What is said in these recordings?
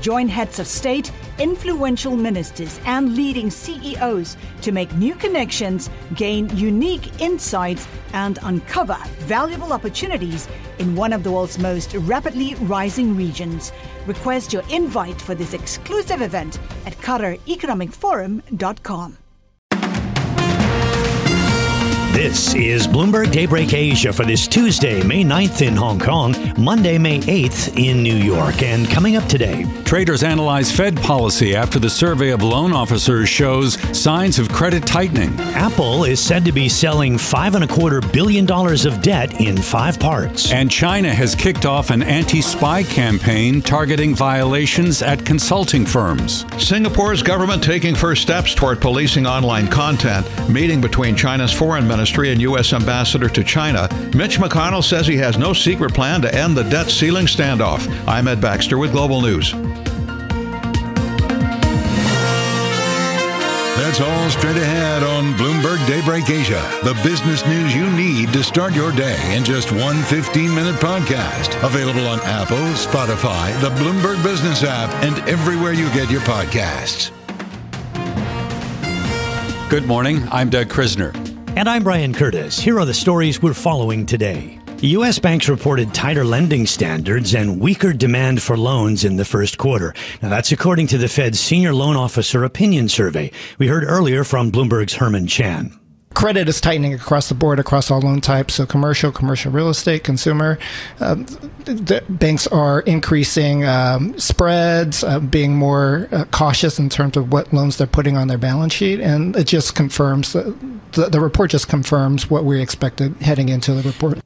Join heads of state, influential ministers, and leading CEOs to make new connections, gain unique insights, and uncover valuable opportunities in one of the world's most rapidly rising regions. Request your invite for this exclusive event at QatarEconomicForum.com. This is Bloomberg Daybreak Asia for this Tuesday, May 9th in Hong Kong, Monday, May 8th in New York. And coming up today, traders analyze Fed policy after the survey of loan officers shows signs of credit tightening. Apple is said to be selling five and a quarter billion dollars of debt in five parts. And China has kicked off an anti spy campaign targeting violations at consulting firms. Singapore's government taking first steps toward policing online content. Meeting between China's foreign Ministry and U.S. Ambassador to China, Mitch McConnell says he has no secret plan to end the debt ceiling standoff. I'm Ed Baxter with Global News. That's all straight ahead on Bloomberg Daybreak Asia, the business news you need to start your day in just one 15 minute podcast. Available on Apple, Spotify, the Bloomberg Business app, and everywhere you get your podcasts. Good morning. I'm Doug Krisner. And I'm Brian Curtis. Here are the stories we're following today. U.S. banks reported tighter lending standards and weaker demand for loans in the first quarter. Now, that's according to the Fed's Senior Loan Officer Opinion Survey. We heard earlier from Bloomberg's Herman Chan credit is tightening across the board across all loan types so commercial commercial real estate consumer um, the banks are increasing um, spreads uh, being more uh, cautious in terms of what loans they're putting on their balance sheet and it just confirms the, the report just confirms what we expected heading into the report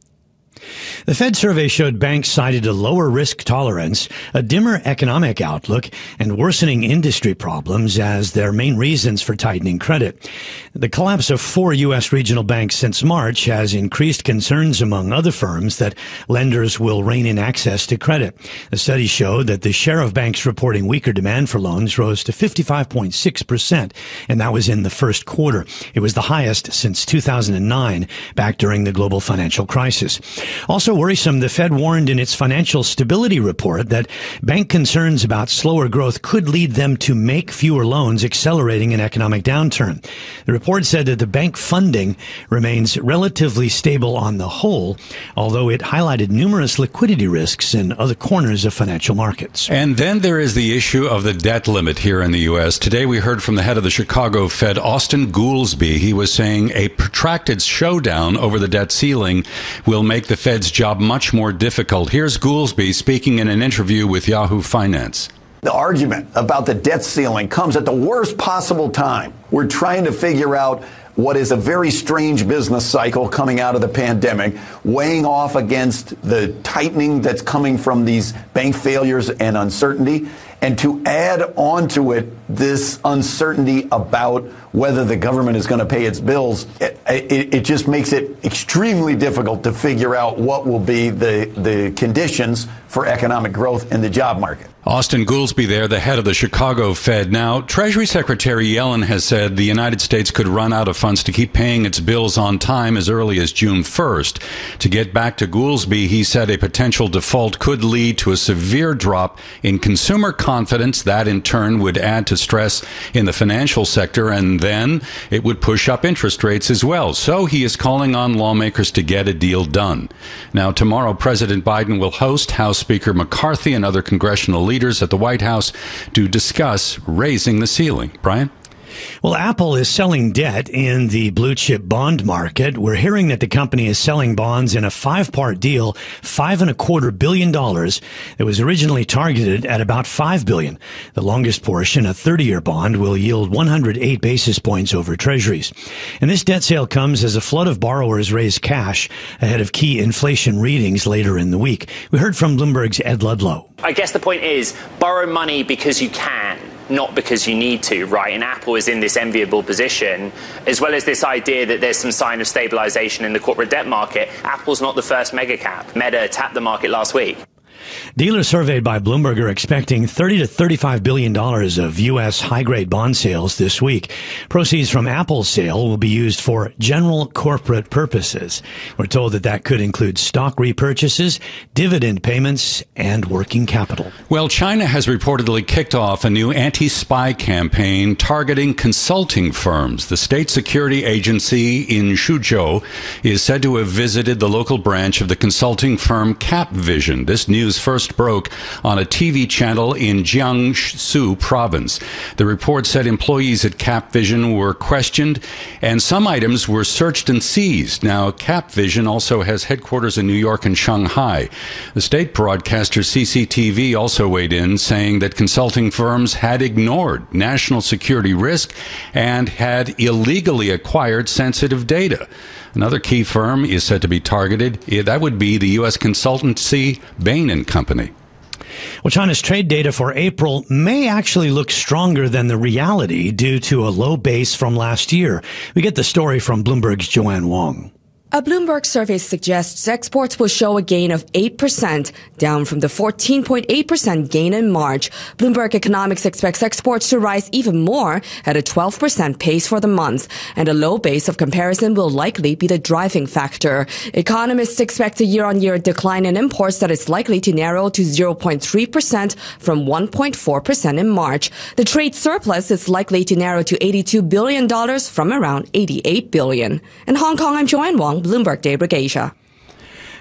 the Fed survey showed banks cited a lower risk tolerance, a dimmer economic outlook, and worsening industry problems as their main reasons for tightening credit. The collapse of four U.S. regional banks since March has increased concerns among other firms that lenders will rein in access to credit. The study showed that the share of banks reporting weaker demand for loans rose to 55.6%, and that was in the first quarter. It was the highest since 2009, back during the global financial crisis. Also worrisome, the Fed warned in its financial stability report that bank concerns about slower growth could lead them to make fewer loans, accelerating an economic downturn. The report said that the bank funding remains relatively stable on the whole, although it highlighted numerous liquidity risks in other corners of financial markets. And then there is the issue of the debt limit here in the U.S. Today we heard from the head of the Chicago Fed, Austin Goolsbee. He was saying a protracted showdown over the debt ceiling will make the Fed's job much more difficult. Here's Goolsbee speaking in an interview with Yahoo Finance. The argument about the debt ceiling comes at the worst possible time. We're trying to figure out what is a very strange business cycle coming out of the pandemic, weighing off against the tightening that's coming from these bank failures and uncertainty, and to add onto it this uncertainty about whether the government is going to pay its bills, it, it, just makes it extremely difficult to figure out what will be the, the conditions for economic growth in the job market. Austin Goolsbee there, the head of the Chicago Fed. Now, Treasury Secretary Yellen has said the United States could run out of funds to keep paying its bills on time as early as June 1st. To get back to Goolsbee, he said a potential default could lead to a severe drop in consumer confidence. That in turn would add to stress in the financial sector and then it would push up interest rates as well. So he is calling on lawmakers to get a deal done. Now, tomorrow, President Biden will host House Speaker McCarthy and other congressional leaders at the White House to discuss raising the ceiling. Brian? Well, Apple is selling debt in the blue chip bond market. We're hearing that the company is selling bonds in a five part deal, five and a quarter billion dollars. It was originally targeted at about five billion. The longest portion, a 30 year bond, will yield 108 basis points over treasuries. And this debt sale comes as a flood of borrowers raise cash ahead of key inflation readings later in the week. We heard from Bloomberg's Ed Ludlow. I guess the point is borrow money because you can not because you need to, right? And Apple is in this enviable position, as well as this idea that there's some sign of stabilization in the corporate debt market. Apple's not the first mega cap. Meta tapped the market last week. Dealers surveyed by Bloomberg are expecting 30 to 35 billion dollars of U.S. high-grade bond sales this week. Proceeds from Apple's sale will be used for general corporate purposes. We're told that that could include stock repurchases, dividend payments, and working capital. Well, China has reportedly kicked off a new anti-spy campaign targeting consulting firms. The state security agency in Suzhou is said to have visited the local branch of the consulting firm Capvision. This news first broke on a TV channel in Jiangsu province. The report said employees at Capvision were questioned and some items were searched and seized. Now, Capvision also has headquarters in New York and Shanghai. The state broadcaster CCTV also weighed in, saying that consulting firms had ignored national security risk and had illegally acquired sensitive data. Another key firm is said to be targeted. That would be the U.S. consultancy Bain and Company. Well, China's trade data for April may actually look stronger than the reality due to a low base from last year. We get the story from Bloomberg's Joanne Wong. A Bloomberg survey suggests exports will show a gain of 8%, down from the 14.8% gain in March. Bloomberg Economics expects exports to rise even more at a 12% pace for the month, and a low base of comparison will likely be the driving factor. Economists expect a year-on-year decline in imports that is likely to narrow to 0.3% from 1.4% in March. The trade surplus is likely to narrow to $82 billion from around 88 billion. In Hong Kong, I'm Joanne Wong. Bloomberg Daybreak Asia.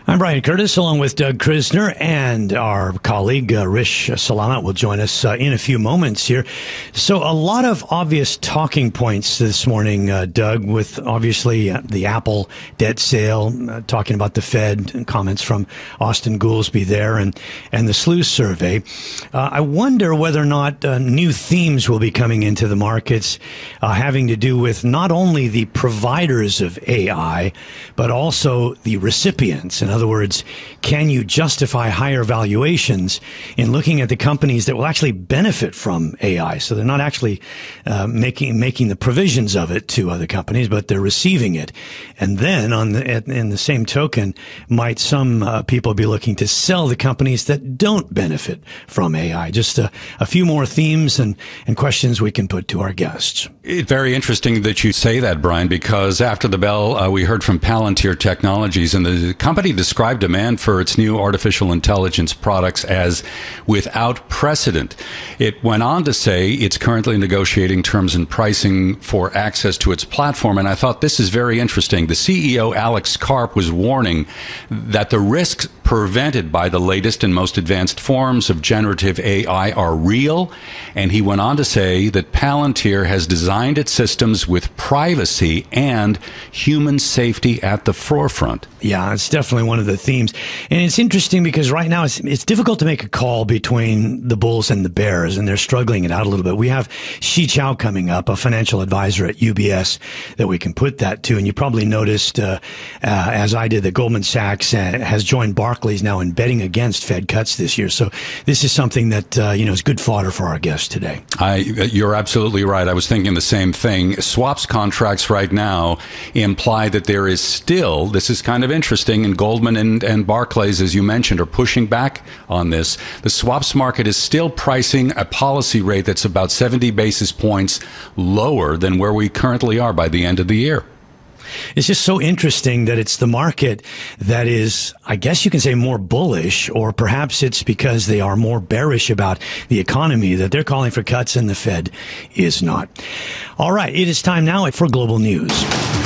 I'm Brian Curtis, along with Doug Krisner, and our colleague uh, Rish Salamat will join us uh, in a few moments here. So, a lot of obvious talking points this morning, uh, Doug, with obviously uh, the Apple debt sale, uh, talking about the Fed, and comments from Austin Goolsbee there, and, and the SLOOS survey. Uh, I wonder whether or not new themes will be coming into the markets having to do with not only the providers of AI, but also the recipients. And other words, can you justify higher valuations in looking at the companies that will actually benefit from AI? So they're not actually uh, making making the provisions of it to other companies, but they're receiving it. And then, on the in the same token, might some uh, people be looking to sell the companies that don't benefit from AI? Just a, a few more themes and and questions we can put to our guests. It's very interesting that you say that, Brian, because after the bell, uh, we heard from Palantir Technologies, and the company described demand for its new artificial intelligence products as without precedent. It went on to say it's currently negotiating terms and pricing for access to its platform. And I thought this is very interesting. The CEO, Alex Karp, was warning that the risks prevented by the latest and most advanced forms of generative AI are real. And he went on to say that Palantir has designed its systems with privacy and human safety at the forefront. Yeah, it's definitely one of the themes. And it's interesting because right now it's, it's difficult to make a call between the Bulls and the Bears, and they're struggling it out a little bit. We have Shi Chao coming up, a financial advisor at UBS that we can put that to. And you probably noticed, uh, uh, as I did, that Goldman Sachs uh, has joined Barclays now in betting against Fed cuts this year. So this is something that, uh, you know, is good fodder for our guests today. I, you're absolutely right. I was thinking the same thing. Swaps contracts right now imply that there is still, this is kind of interesting, and Goldman and, and Barclays, as you mentioned, are pushing back on this. The swaps market is still pricing a policy rate that's about 70 basis points lower than where we currently are by the end of the year. It's just so interesting that it's the market that is, I guess you can say, more bullish, or perhaps it's because they are more bearish about the economy that they're calling for cuts and the Fed is not. All right, it is time now for global news.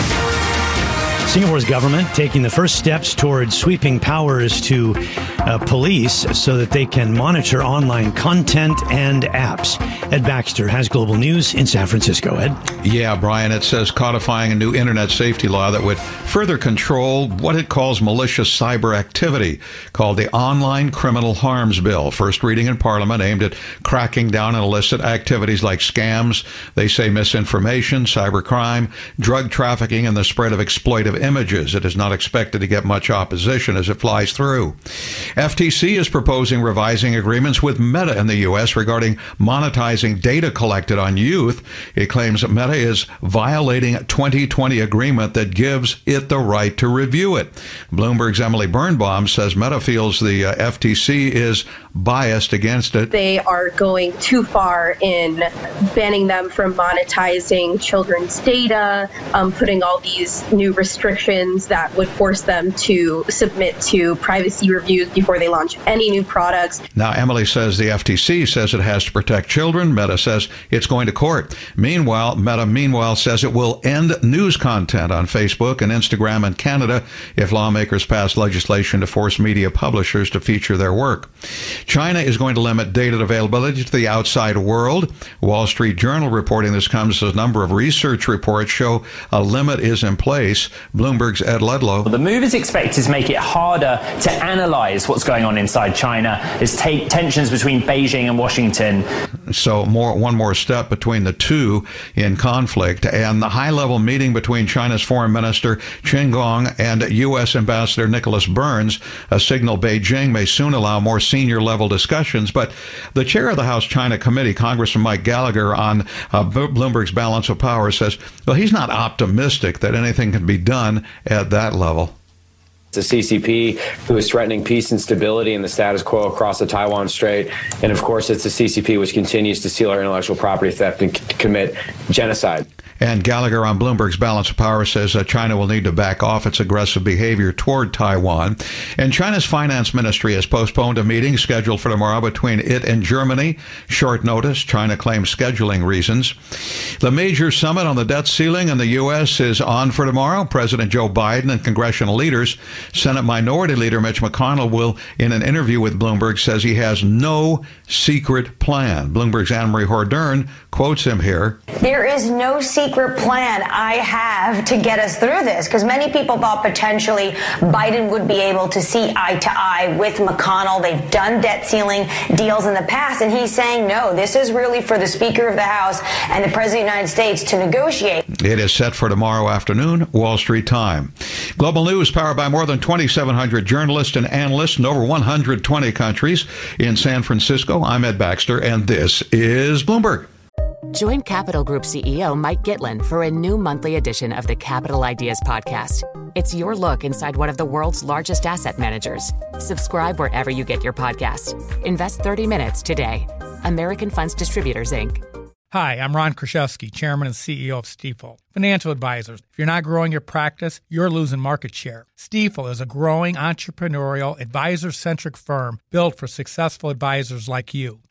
Singapore's government taking the first steps towards sweeping powers to uh, police so that they can monitor online content and apps. Ed Baxter has global news in San Francisco. Ed? Yeah, Brian, it says codifying a new internet safety law that would further control what it calls malicious cyber activity, called the Online Criminal Harms Bill. First reading in Parliament aimed at cracking down on illicit activities like scams, they say misinformation, cybercrime, drug trafficking, and the spread of exploitive images. It is not expected to get much opposition as it flies through. FTC is proposing revising agreements with Meta in the U.S. regarding monetizing data collected on youth. It claims Meta is violating a 2020 agreement that gives it the right to review it. Bloomberg's Emily Birnbaum says Meta feels the uh, FTC is biased against it. They are going too far in banning them from monetizing children's data, um, putting all these new restrictions that would force them to submit to privacy reviews before they launch any new products. Now, Emily says the FTC says it has to protect children. Meta says it's going to court. Meanwhile, Meta meanwhile says it will end news content on Facebook and Instagram in Canada if lawmakers pass legislation to force media publishers to feature their work. China is going to limit data availability to the outside world. Wall Street Journal reporting this comes as a number of research reports show a limit is in place. Bloomberg's Ed Ludlow. The move is expected to make it harder to analyze what's going on inside China as t- tensions between Beijing and Washington. So more one more step between the two in conflict and the high-level meeting between China's foreign minister Qin Gang and U.S. Ambassador Nicholas Burns a signal Beijing may soon allow more senior level discussions. But the chair of the House China Committee, Congressman Mike Gallagher, on uh, Bloomberg's balance of power says, well, he's not optimistic that anything can be done at that level. The CCP, who is threatening peace and stability and the status quo across the Taiwan Strait. And of course, it's the CCP which continues to steal our intellectual property theft and c- commit genocide. And Gallagher on Bloomberg's Balance of Power says that China will need to back off its aggressive behavior toward Taiwan. And China's finance ministry has postponed a meeting scheduled for tomorrow between it and Germany. Short notice, China claims scheduling reasons. The major summit on the debt ceiling in the U.S. is on for tomorrow. President Joe Biden and congressional leaders, Senate Minority Leader Mitch McConnell will, in an interview with Bloomberg, says he has no secret plan. Bloomberg's Annmarie Hordern quotes him here. There is no secret plan I have to get us through this because many people thought potentially Biden would be able to see eye to eye with McConnell. They've done debt ceiling deals in the past, and he's saying no, this is really for the Speaker of the House and the President of the United States to negotiate. It is set for tomorrow afternoon, Wall Street time. Global News powered by more than 2,700 journalists and analysts in over 120 countries. In San Francisco, I'm Ed Baxter, and this is Bloomberg. Join Capital Group CEO Mike Gitlin for a new monthly edition of the Capital Ideas Podcast. It's your look inside one of the world's largest asset managers. Subscribe wherever you get your podcast. Invest 30 minutes today. American Funds Distributors, Inc. Hi, I'm Ron Kruszewski, Chairman and CEO of Stifel. Financial advisors. If you're not growing your practice, you're losing market share. Stifel is a growing entrepreneurial, advisor centric firm built for successful advisors like you.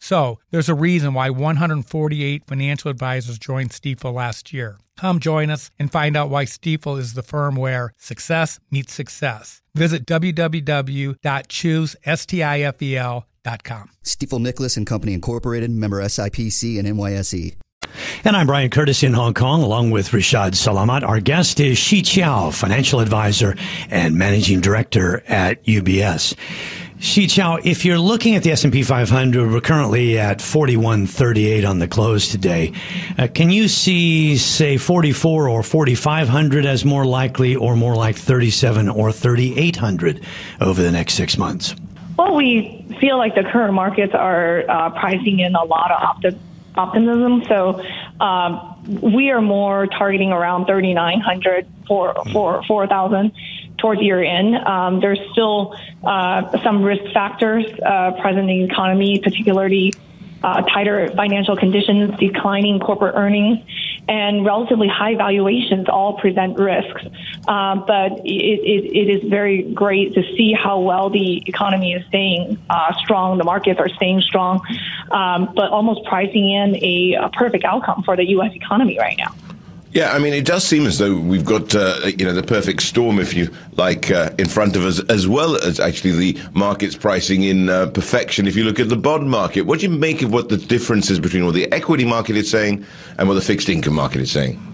So, there's a reason why 148 financial advisors joined Stifel last year. Come join us and find out why Stifel is the firm where success meets success. Visit www.choosestifel.com. Stifel Nicolaus and Company Incorporated, member SIPC and NYSE. And I'm Brian Curtis in Hong Kong, along with Rishaad Salamat. Our guest is Shi Chiao, financial advisor and managing director at UBS. Shi Qiao, if you're looking at the S&P 500, we're currently at 4138 on the close today. Uh, can you see, say, 44 or 4500 as more likely, or more like 37 or 3800 over the next six months? Well, we feel like the current markets are uh, pricing in a lot of opti- optimism. So um, we are more targeting around 3,900 for, for 4,000 towards year end. Um, there's still uh, some risk factors uh, present in the economy, particularly uh, tighter financial conditions, declining corporate earnings, and relatively high valuations all present risks. Um, but it, it, it is very great to see how well the economy is staying uh, strong. The markets are staying strong, um, but almost pricing in a, a perfect outcome for the U.S. economy right now. Yeah, I mean, it does seem as though we've got uh, you know the perfect storm, if you like, uh, in front of us, as well as actually the market's pricing in uh, perfection. If you look at the bond market, what do you make of what the difference is between what the equity market is saying and what the fixed income market is saying?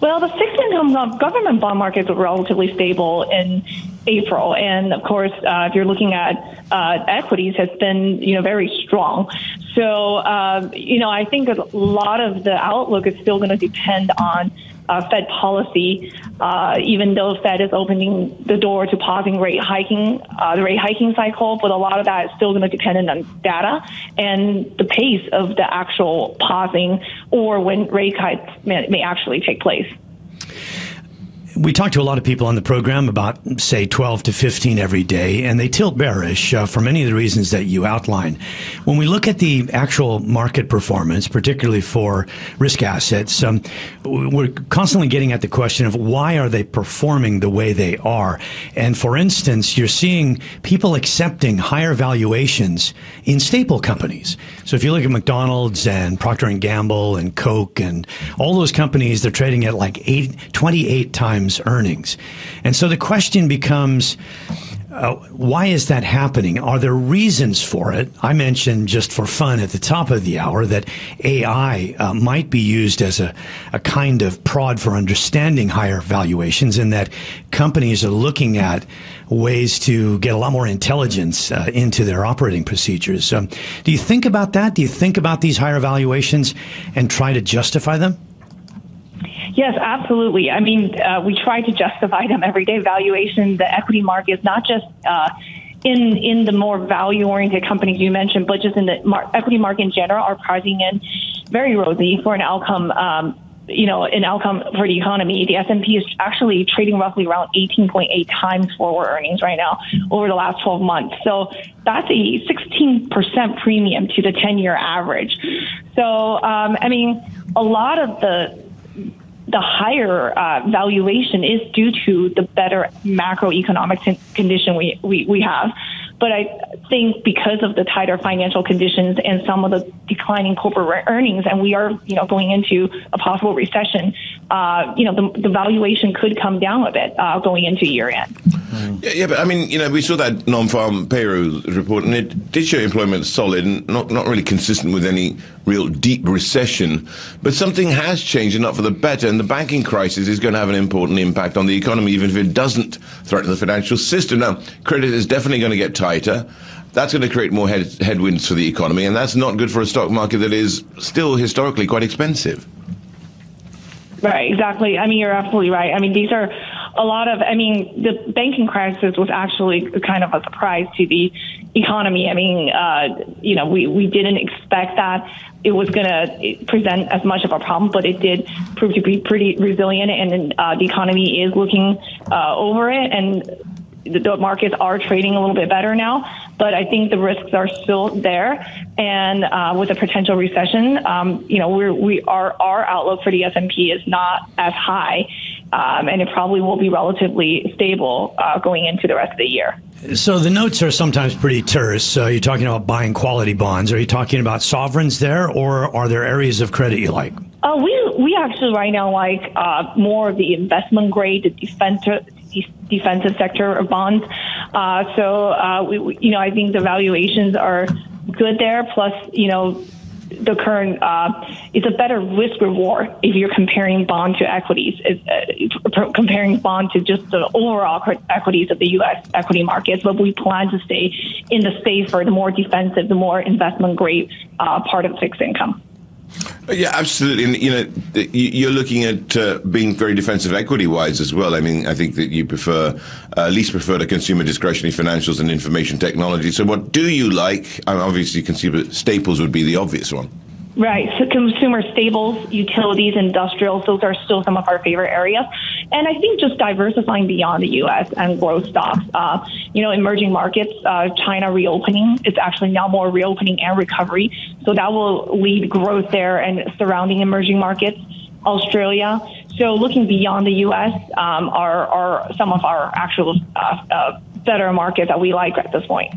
Well, the fixed income government bond markets were relatively stable in April, and of course, uh, if you're looking at uh, equities, has been you know very strong. So uh, you know, I think a lot of the outlook is still going to depend on uh, Fed policy, uh, even though Fed is opening the door to pausing rate hiking, uh, the rate hiking cycle, but a lot of that is still going to depend on data and the pace of the actual pausing or when rate cuts may, may actually take place we talk to a lot of people on the program about, say, 12 to 15 every day, and they tilt bearish uh, for many of the reasons that you outline. When we look at the actual market performance, particularly for risk assets, um, we're constantly getting at the question of why are they performing the way they are? And for instance, you're seeing people accepting higher valuations in staple companies. So if you look at McDonald's and Procter Gamble and Coke and all those companies, they're trading at like eight, 28 times times earnings. And so the question becomes, uh, why is that happening? Are there reasons for it? I mentioned just for fun at the top of the hour that AI uh, might be used as a, a kind of prod for understanding higher valuations and that companies are looking at ways to get a lot more intelligence uh, into their operating procedures. Um, do you think about that? Do you think about these higher valuations and try to justify them? Yes, absolutely. I mean, uh, we try to justify them every day. Valuation, the equity market is not just uh, in in the more value oriented companies you mentioned, but just in the mar- equity market in general, are pricing in very rosy for an outcome. Um, you know, an outcome for the economy. The S&P is actually trading roughly around 18.8 times forward earnings right now over the last 12 months. So that's a 16% premium to the 10-year average. So, um, I mean, a lot of the the higher uh, valuation is due to the better macroeconomic condition we, we, we have. But I think because of the tighter financial conditions and some of the declining corporate earnings, and we are, you know, going into a possible recession, uh, you know, the, the, valuation could come down a bit uh, going into year end. Yeah, yeah, but I mean, you know, we saw that non-farm payroll report, and it did show employment solid and not not really consistent with any real deep recession. But something has changed, and not for the better. And the banking crisis is going to have an important impact on the economy, even if it doesn't threaten the financial system. Now, credit is definitely going to get tighter. That's going to create more head, headwinds for the economy, and that's not good for a stock market that is still historically quite expensive. Right, exactly. I mean, you're absolutely right. I mean, these are a lot of, I mean, the banking crisis was actually kind of a surprise to the economy. I mean, uh, you know, we, we didn't expect that it was going to present as much of a problem, but it did prove to be pretty resilient, and uh, the economy is looking uh, over it, and the markets are trading a little bit better now, but I think the risks are still there. And uh, with a potential recession, um, you know, we're, we are our outlook for the S and P is not as high, um, and it probably will be relatively stable uh, going into the rest of the year. So the notes are sometimes pretty terse. Uh, you're talking about buying quality bonds. Are you talking about sovereigns there, or are there areas of credit you like? Uh, we we actually right now like uh, more of the investment grade, the defensive defensive sector of bonds. Uh, so uh, we, we, you know, I think the valuations are good there. Plus, you know, the current uh, it's a better risk reward if you're comparing bond to equities, uh, comparing bond to just the overall equities of the U.S. equity markets. But we plan to stay in the safer, the more defensive, the more investment grade uh, part of fixed income. Yeah, absolutely. And, you know, you're looking at uh, being very defensive equity wise as well. I mean, I think that you prefer, uh, least prefer to consumer discretionary financials and information technology. So, what do you like? I mean, obviously, consumer staples would be the obvious one. Right. So consumer staples, utilities, industrials, those are still some of our favorite areas. And I think just diversifying beyond the U.S. and growth stocks. Uh, you know, emerging markets, uh, China reopening, it's actually now more reopening and recovery. So that will lead growth there and surrounding emerging markets. Australia. So looking beyond the U.S. Um, are, are some of our actual uh, uh, better markets that we like at this point.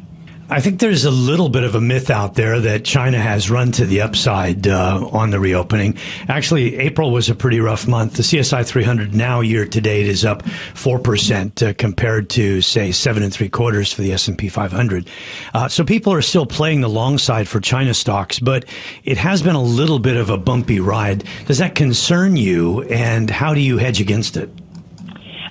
I think there's a little bit of a myth out there that China has run to the upside uh, on the reopening. Actually, April was a pretty rough month. The CSI 300 now year to date is up four percent uh, compared to say seven and three quarters for the S&P 500. Uh, so people are still playing the long side for China stocks, but it has been a little bit of a bumpy ride. Does that concern you, and how do you hedge against it?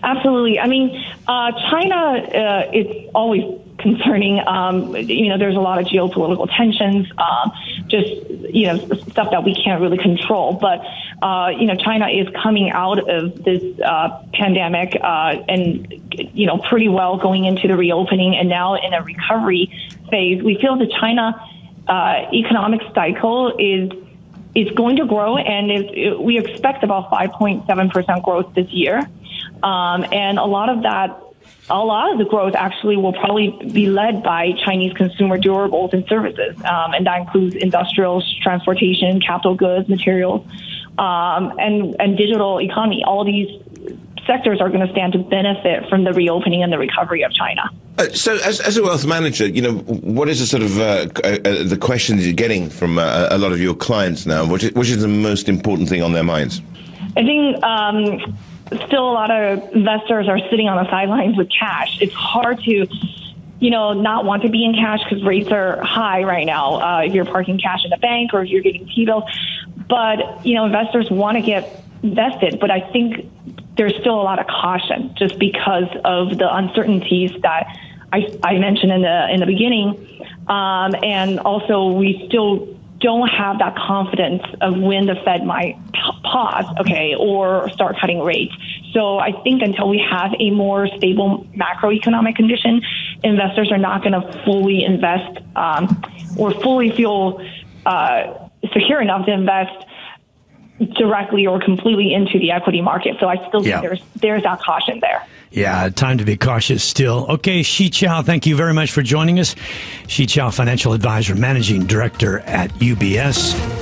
Absolutely. I mean, uh, China uh, is always concerning. Um, you know, there's a lot of geopolitical tensions, um, just you know stuff that we can't really control. But uh, you know, China is coming out of this uh, pandemic uh, and you know pretty well going into the reopening and now in a recovery phase. We feel the China uh, economic cycle is is going to grow, and it, we expect about 5.7 percent growth this year. Um, and a lot of that a lot of the growth actually will probably be led by Chinese consumer durables and services, um, and that includes industrials, transportation, capital goods, materials, um, and and digital economy. All these sectors are going to stand to benefit from the reopening and the recovery of China. Uh, so, as, as a wealth manager, you know, what is the sort of uh, uh, uh the questions you're getting from uh, a lot of your clients now? Which is, which is the most important thing on their minds? I think. Um, still a lot of investors are sitting on the sidelines with cash. It's hard to, you know, not want to be in cash because rates are high right now. Uh, if you're parking cash in the bank or if you're getting T-bills, but you know, investors want to get vested. But I think there's still a lot of caution just because of the uncertainties that I, I mentioned in the in the beginning, um, and also we still don't have that confidence of when the Fed might pause, okay, or start cutting rates. So I think until we have a more stable macroeconomic condition, investors are not going to fully invest um, or fully feel uh, secure enough to invest directly or completely into the equity market. So I still yeah. think there's there's that caution there. Yeah, time to be cautious still. Okay, Shi Qiao, thank you very much for joining us. Shi Qiao, financial advisor, managing director at UBS.